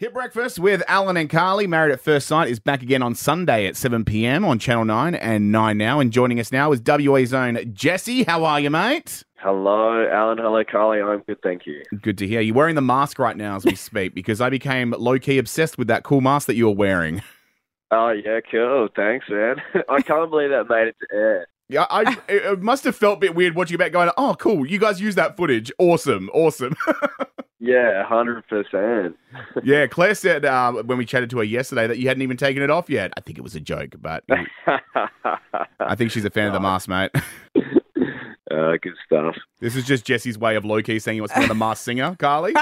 Hit Breakfast with Alan and Carly, Married at First Sight, is back again on Sunday at 7 p.m. on Channel 9 and 9 Now. And joining us now is WA's own Jesse. How are you, mate? Hello, Alan. Hello, Carly. I'm good, thank you. Good to hear. You're wearing the mask right now as we speak because I became low key obsessed with that cool mask that you were wearing. Oh, yeah, cool. Thanks, man. I can't believe that made it to air. Yeah, I it it must have felt a bit weird watching you back going, oh, cool, you guys use that footage. Awesome, awesome. Yeah, 100%. yeah, Claire said uh, when we chatted to her yesterday that you hadn't even taken it off yet. I think it was a joke, but I think she's a fan of the mask, mate. uh, good stuff. This is just Jesse's way of low key saying he wants to be the masked singer, Carly.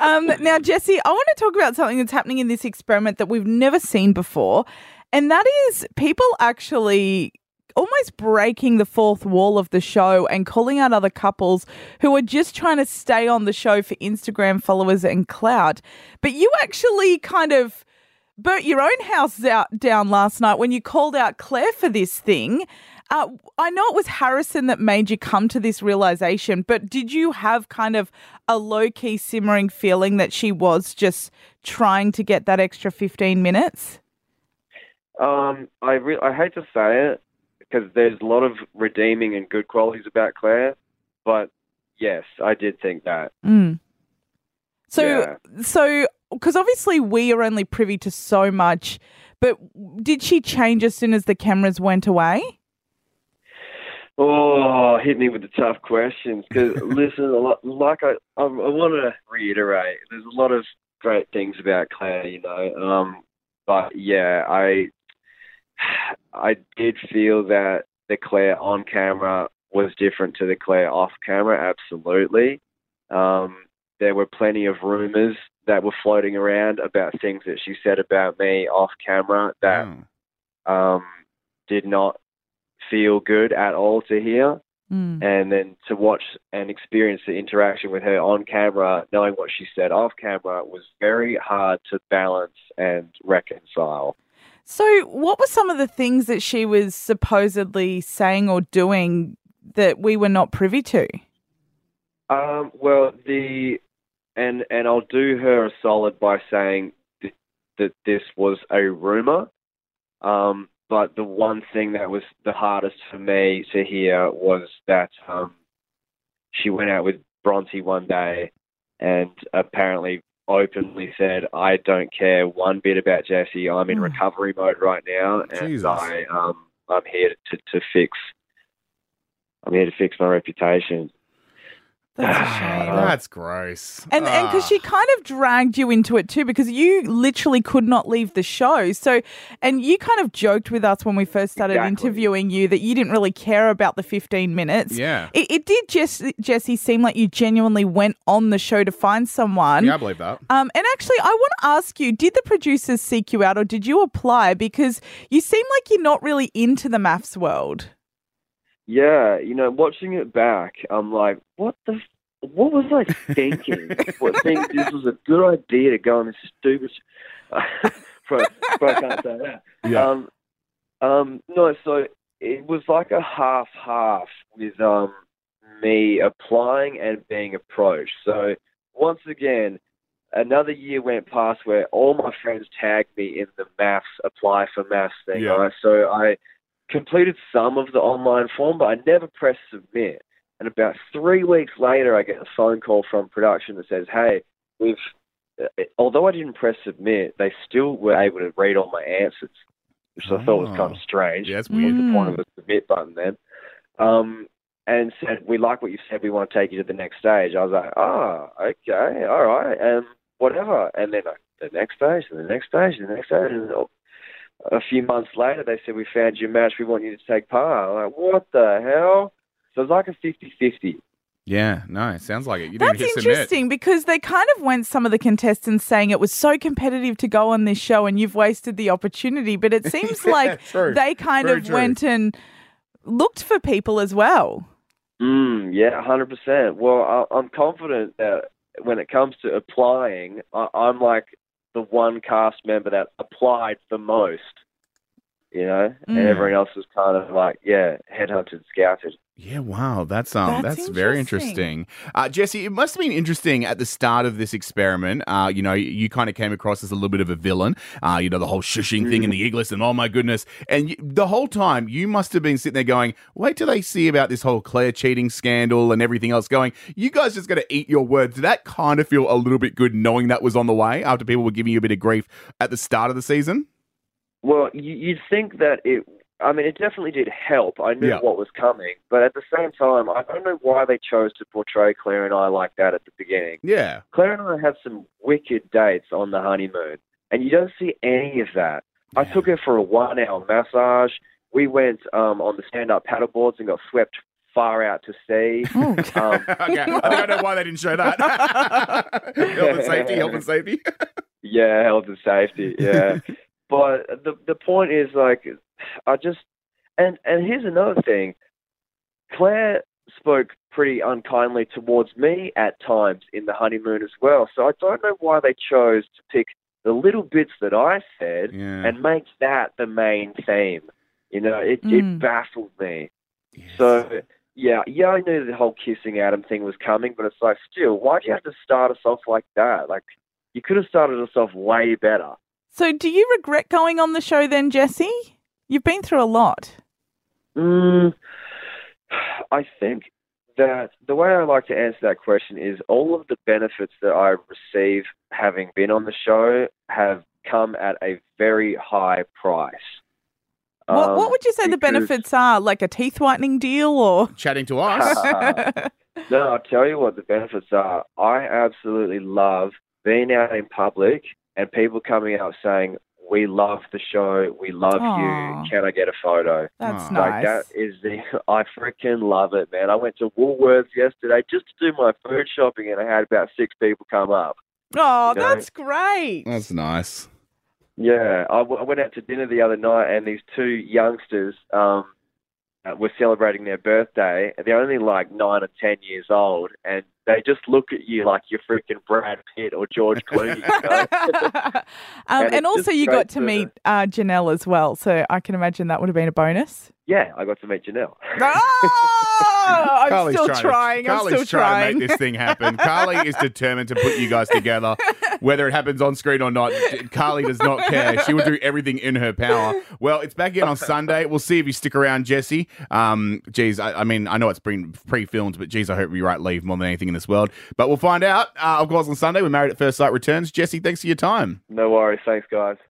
Um, now, Jesse, I want to talk about something that's happening in this experiment that we've never seen before, and that is people actually almost breaking the fourth wall of the show and calling out other couples who are just trying to stay on the show for Instagram followers and clout. But you actually kind of burnt your own house out down last night when you called out Claire for this thing. Uh, I know it was Harrison that made you come to this realization, but did you have kind of a low key simmering feeling that she was just trying to get that extra 15 minutes? Um, I re- I hate to say it because there's a lot of redeeming and good qualities about Claire, but yes, I did think that. Mm. So, Yeah. so because obviously we are only privy to so much, but did she change as soon as the cameras went away? Oh, hit me with the tough questions. Because listen, a lot, like I, I, I want to reiterate, there's a lot of great things about Claire, you know. Um, but yeah, I, I did feel that the Claire on camera was different to the Claire off camera. Absolutely. Um, there were plenty of rumors that were floating around about things that she said about me off camera that Oh. um, did not feel good at all to hear. Mm. And then to watch and experience the interaction with her on camera, knowing what she said off camera, was very hard to balance and reconcile. So, what were some of the things that she was supposedly saying or doing that we were not privy to? Um, well, the and and I'll do her a solid by saying th- that this was a rumor. Um, but the one thing that was the hardest for me to hear was that um, she went out with Bronte one day and apparently openly said, "I don't care one bit about Jesse. I'm in Mm. recovery mode right now, and Jesus. I um, I'm here to, to fix. I'm here to fix my reputation." That's a shame. That's gross. And and because Ah. she kind of dragged you into it too, because you literally could not leave the show. So, and you kind of joked with us when we first started Exactly. interviewing you that you didn't really care about the fifteen minutes. Yeah. It, it did just Jesse seem like you genuinely went on the show to find someone. Yeah, I believe that. Um, and actually, I want to ask you: Did the producers seek you out, or did you apply? Because you seem like you're not really into the MAFS world. Yeah, you know, watching it back, I'm like, what the, f- what was I thinking? what think this was a good idea to go on this stupid? Sh- but, but I can't say that. Yeah. Um, um, no, so it was like a half half with um me applying and being approached. So once again, another year went past where all my friends tagged me in the MAFS apply for MAFS thing. Yeah. Right? So I completed some of the online form, but I never pressed submit. And about three weeks later, I get a phone call from production that says, "Hey, we've." uh, Although I didn't press submit, they still were able to read all my answers, which I thought was Oh. kind of strange. Yeah, that's weird. the point of the submit button then? Um, and said, "We like what you said. We want to take you to the next stage." I was like, "Oh, okay, all right, and whatever." And then uh, the next stage, and the next stage, and the next stage, and a few months later, they said, "We found your match. We want you to take part." I'm like, "What the hell?" So it's like a 50-50. Yeah, no, it sounds like it. You didn't That's interesting because they kind of went some of the contestants saying it was so competitive to go on this show and you've wasted the opportunity. But it seems Yeah, like true. they kind Very of true. went and looked for people as well. Mm, yeah, hundred percent. Well, I, I'm confident that when it comes to applying, I, I'm like the one cast member that applied the most. You know, and Mm. everyone else was kind of like, yeah, headhunted, scouted. Yeah, wow, that's um, That's that's, very interesting. interesting. Uh, Jesse, it must have been interesting at the start of this experiment. Uh, you know, you kind of came across as a little bit of a villain. Uh, you know, the whole shushing thing in the Iglis, and oh my goodness, and you, the whole time you must have been sitting there going, "Wait till they see about this whole Claire cheating scandal and everything else." Going, you guys just got to eat your words. Did that kind of feel a little bit good knowing that was on the way after people were giving you a bit of grief at the start of the season? Well, you, you'd think that it. I mean, it definitely did help. I knew Yeah. what was coming, but at the same time, I don't know why they chose to portray Claire and I like that at the beginning. Yeah, Claire and I had some wicked dates on the honeymoon, and you don't see any of that. I took her for a one-hour massage. We went um, on the stand-up paddleboards and got swept far out to sea. Oh, Um, okay. I think I know why they didn't show that. health and safety, health and safety. Yeah, health and safety. Yeah, but the the point is like, I just and and here's another thing. Claire spoke pretty unkindly towards me at times in the honeymoon as well. So I don't know why they chose to pick the little bits that I said Yeah. and make that the main theme. You know, it Mm. it baffled me. So yeah, yeah, I knew the whole kissing Adam thing was coming, but it's like still, why do you have to start us off like that? Like you could have started us off way better. So, do you regret going on the show then, Jesse? You've been through a lot. Mm, I think that the way I like to answer that question is all of the benefits that I receive having been on the show have come at a very high price. what, Um, what would you say the benefits are? Like a teeth whitening deal or? Chatting to us. No, I'll tell you what the benefits are. I absolutely love being out in public and people coming out saying, "We love the show. We love Aw. you. Can I get a photo?" That's. Like nice. that is the I freaking love it, man. I went to Woolworths yesterday just to do my food shopping, and I had about six people come up. oh, you know? that's great. That's nice. Yeah, I, w- I went out to dinner the other night, and these two youngsters um, uh, were celebrating their birthday. They're only like nine or ten years old, and they just look at you like you're freaking Brad Pitt or George Clooney. You know? um, And and also, you got to to- meet uh, Janelle as well, so I can imagine that would have been a bonus. yeah, I got to meet Janelle. Oh, I'm Carly's still trying. trying. To, I'm Carly's still trying trying. to make this thing happen. Carly is determined to put you guys together, whether it happens on screen or not. Carly does not care. She will do everything in her power. Well, it's back again on Sunday. We'll see if you stick around, Jesse. Um, geez, I, I mean, I know it's been pre-filmed, but geez, I hope you write leave more than anything in this world. But we'll find out. Uh, of course, on Sunday, we're married at first sight returns. Jesse, thanks for your time. no worries, thanks, guys.